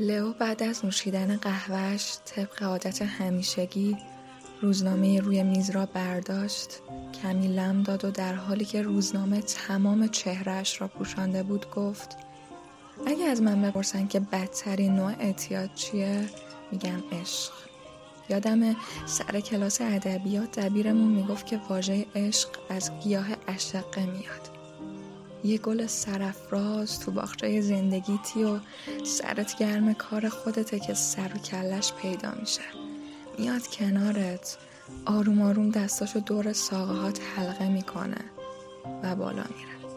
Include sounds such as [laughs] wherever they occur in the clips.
لئو بعد از نوشیدن قهوهش طبق عادت همیشگی روزنامه روی میز را برداشت کمی لم داد و در حالی که روزنامه تمام چهرهش را پوشانده بود گفت اگه از من بپرسن که بدترین نوع اعتیاد چیه میگم عشق. یادم سر کلاس ادبیات دبیرمون می‌گفت که واژه عشق از گیاه اشقه میاد. یه گل سرفراز تو باغچه زندگیتی و سرت گرم کار خودته که سر و کلش پیدا میشه. میاد کنارت آروم آروم دستاشو دور ساقهات حلقه می‌کنه و بالا میره.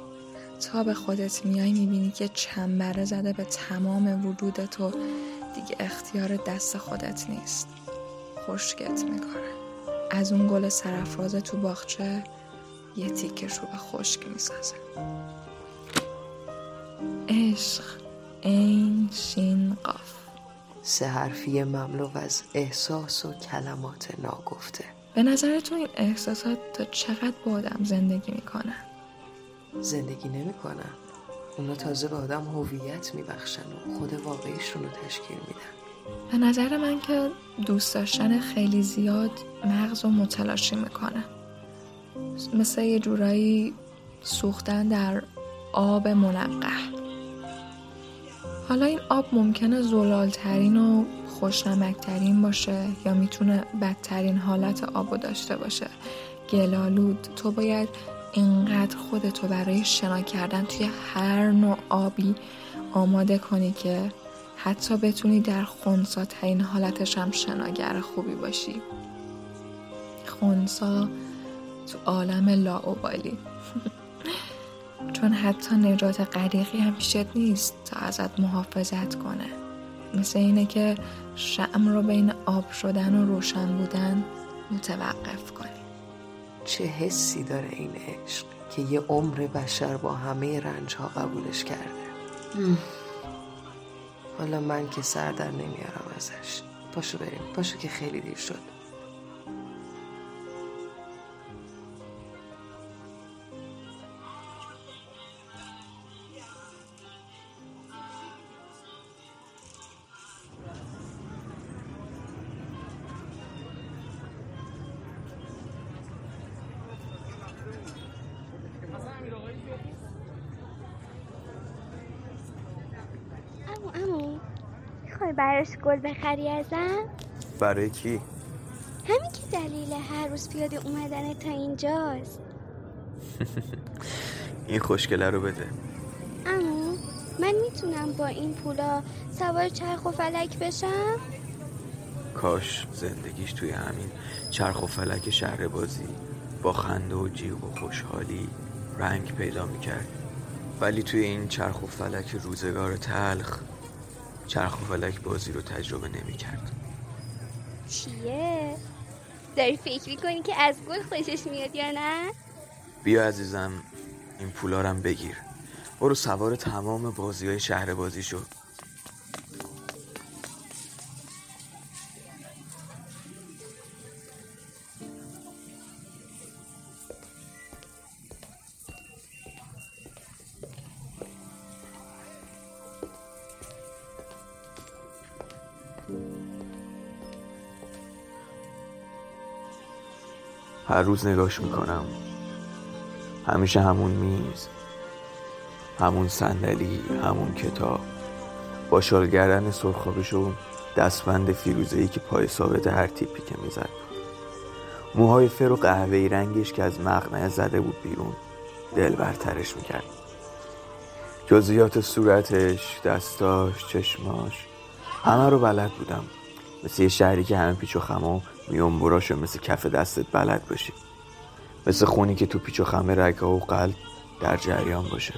تا به خودت میای می‌بینی که چنبره زده به تمام وجودت و دیگه اختیار دست خودت نیست. خشکت می‌کنه. از اون گل سرفراز تو باغچه یه تیکش رو به خشک می‌سازه. عشق این شین قاف. سه حرفی مملو از احساس و کلمات ناگفته. به نظرتون این احساسات تا چقدر با آدم زندگی می‌کنن؟ زندگی نمی‌کنن. اونا تازه به آدم هویت میبخشن و خود واقعیشون رو تشکیل میدن. به نظر من که دوست داشتن خیلی زیاد مغز و متلاشی می‌کنه مثل یه جورایی سوختن در آب منقه حالا این آب ممکنه زلالترین و خوشنمکترین باشه یا می‌تونه بدترین حالت آبو داشته باشه. گلالود تو باید اینقدر خودتو برای شنا کردن توی هر نوع آبی آماده کنی که حتی بتونی در خونسا ترین حالتش هم شناگر خوبی باشی. خونسا تو عالم لاوبالی چون حتی نجات غریقی هم پیشت نیست تا ازت محافظت کنه. مثل اینه که شعم رو بین آب شدن و روشن بودن متوقف کنی. چه حسی داره این عشق که یه عمر بشر با همه رنج ها قبولش کرده؟ حالا من که سر در نمیارم ازش. پاشو بریم. پاشو که خیلی دیر شد. براش گل بخری ازم؟ برای کی؟ همین که دلیل هر روز پیاده اومدن تا اینجاست. [laughs] این خوشگله رو بده. امو من می‌تونم با این پولا سوار چرخ و فلک بشم؟ کاش زندگیش توی همین چرخ و فلک شهر بازی با خنده و جیب و خوشحالی رنگ پیدا می‌کرد. ولی توی این چرخ و فلک روزگار تلخ چرخ و فلک بازی رو تجربه نمی کرد چیه؟ داری فکر می‌کنی که از گل خوشش میاد یا نه؟ بیا عزیزم این پولارم بگیر برو سوار تمام بازی های شهر بازی شد هر روز نگاش می‌کنم. همیشه همون میز همون صندلی همون کتاب. با شالگردن سرخابش و دستبند فیروزه ای که پای ثابت هر تیپی که می‌زد. موهای فر و قهوه‌ای رنگش که از مقنعه زده بود بیرون دل برترش می‌کرد. جزئیات صورتش دستاش چشماش همه رو بلد بودم. مثل یه شهری که همه پیچ و خم میون براشو مثل کف دستت بلد باشی. مثل خونی که تو پیچ و خمه رگه و قلب در جریان باشه.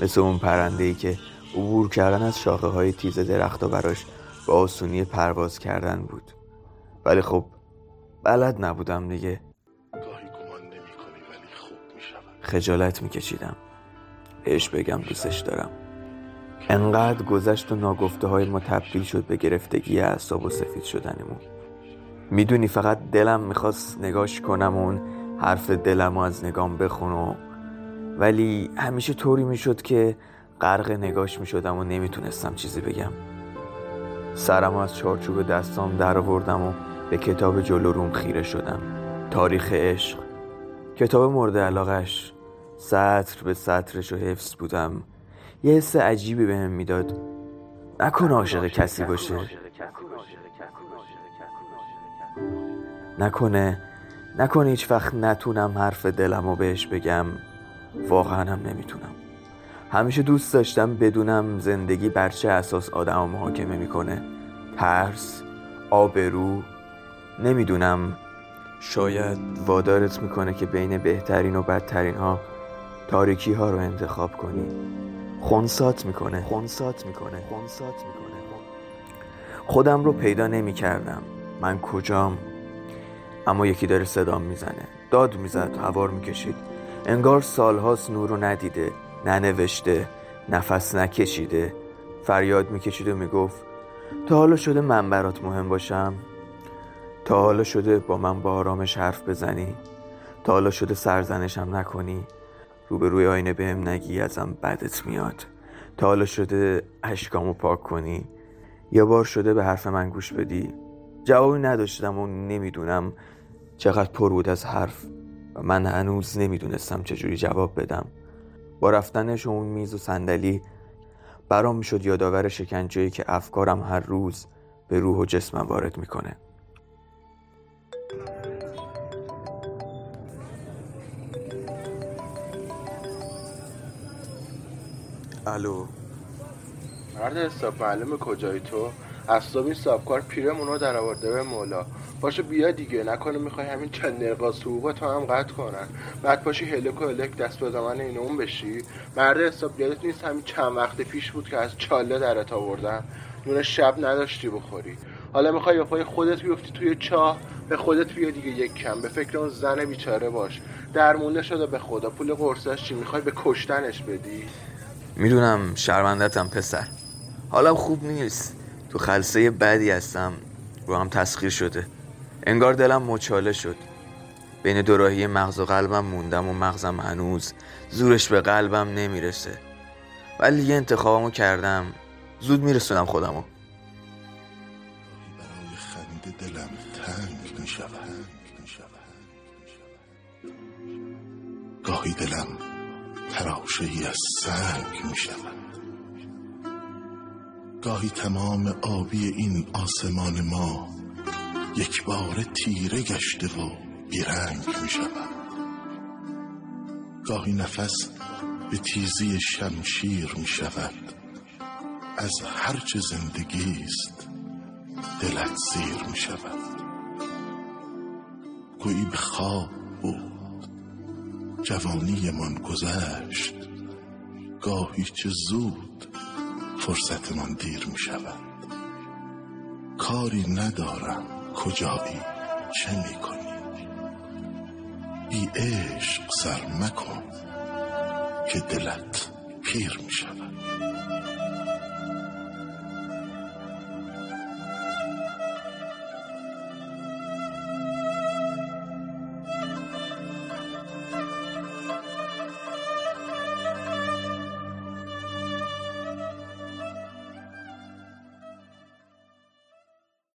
مثل اون پرنده ای که عبور کردن از شاخه های تیز درخت و براش با آسونی پرواز کردن بود. ولی خب بلد نبودم دیگه. خجالت میکشیدم. بهش بگم دوستش دارم. انقدر گذشت و ناگفته های ما تبدیل شد به گرفتگی اعصاب و سفید شدنمون. می‌دونی فقط دلم می‌خواست نگاش کنم اون حرف دلم از نگام بخونم ولی همیشه طوری می‌شد که غرق نگاش می‌شدم و نمی‌تونستم چیزی بگم. سرم از چارچوب دستام در آوردم و به کتاب جلو روم خیره شدم. تاریخ عشق. کتاب مورد علاقش سطر به سطرش و حفظ بودم. یه حس عجیبی بهم هم می‌داد. نکنه عاشق کسی باشه. نکنه. نکنه هیچ وقت نتونم حرف دلم رو بهش بگم. واقعا هم نمی‌تونم. همیشه دوست داشتم بدونم زندگی بر چه اساس آدم محاکمه می‌کنه. ترس آبرو نمی‌دونم. شاید وادارت می‌کنه که بین بهترین و بدترین ها تاریکی ها رو انتخاب کنی. خونسات می‌کنه. خونسات می‌کنه. خونسات می‌کنه. خودم رو پیدا نمی‌کردم. من کجام؟ اما یکی داره صدام می‌زنه. داد می‌زد هوار می‌کشید. انگار سالهاست نور رو ندیده ننوشته نفس نکشیده. فریاد می‌کشید و می‌گفت تا حالا شده من برات مهم باشم. تا حالا شده با من با آرامش حرف بزنی. تا حالا شده سرزنشم نکنی. روی آینه بهم نگی ازم بدت میاد. تا حالا شده اشکامو پاک کنی. یا بار شده به حرف من گوش بدی. جوابی نداشتم و نمی‌دونم چقدر پر بود از حرف و من هنوز نمی‌دونستم چجوری جواب بدم. با رفتنش اون میز و صندلی برام می‌شد یادآور شکنجه‌ای که افکارم هر روز به روح و جسمم وارد می‌کنه. الو. مرد حساب معلومه کجایی تو؟ اصلا این سابکار پیرمونو در آورده به مولا. باشو بیا دیگه. نکنه می‌خوای همین چند نرقاس حقوق تو هم قطع کنن. بعد پاشی هلک و هلک دست به زمان این اون بشی. مرد حساب یادت نیست همین چند وقت پیش بود که از چاله درت آوردن. نون شب نداشتی بخوری. حالا می‌خوای به پای خودت بیفتی توی چاه به خودت بیا دیگه یک کم. به فکر اون زن بیچاره باش. درمونده شده به خدا. پول قرصش چی؟ می‌خوای به کشتنش بدی؟ می‌دونم شرمندتم پسر. حالا خوب نیست. تو خلصه بدی هستم. رو هم تسخیر شده. انگار دلم مچاله شد. بین دوراهی مغز و قلبم موندم و مغزم هنوز زورش به قلبم نمی‌رسه. ولی یه انتخابمو کردم. زود میرسونم خودمو. برای خنده دلم تنگ گاهی دلم تراشه ای از سنگ می‌شود. گاهی تمام آبی این آسمان ما یک بار تیره گشته و بیرنگ می شود. گاهی نفس به تیزی شمشیر می شود. از هرچه زندگی است دلت زیر می شود. گویی به خواب بود. جوانی من گذشت. گاهی چه زود فرصتمان دیر می شود. کاری ندارم. کجایی؟ چه می کنی بی عشق سر مکن که دلت پیر می شود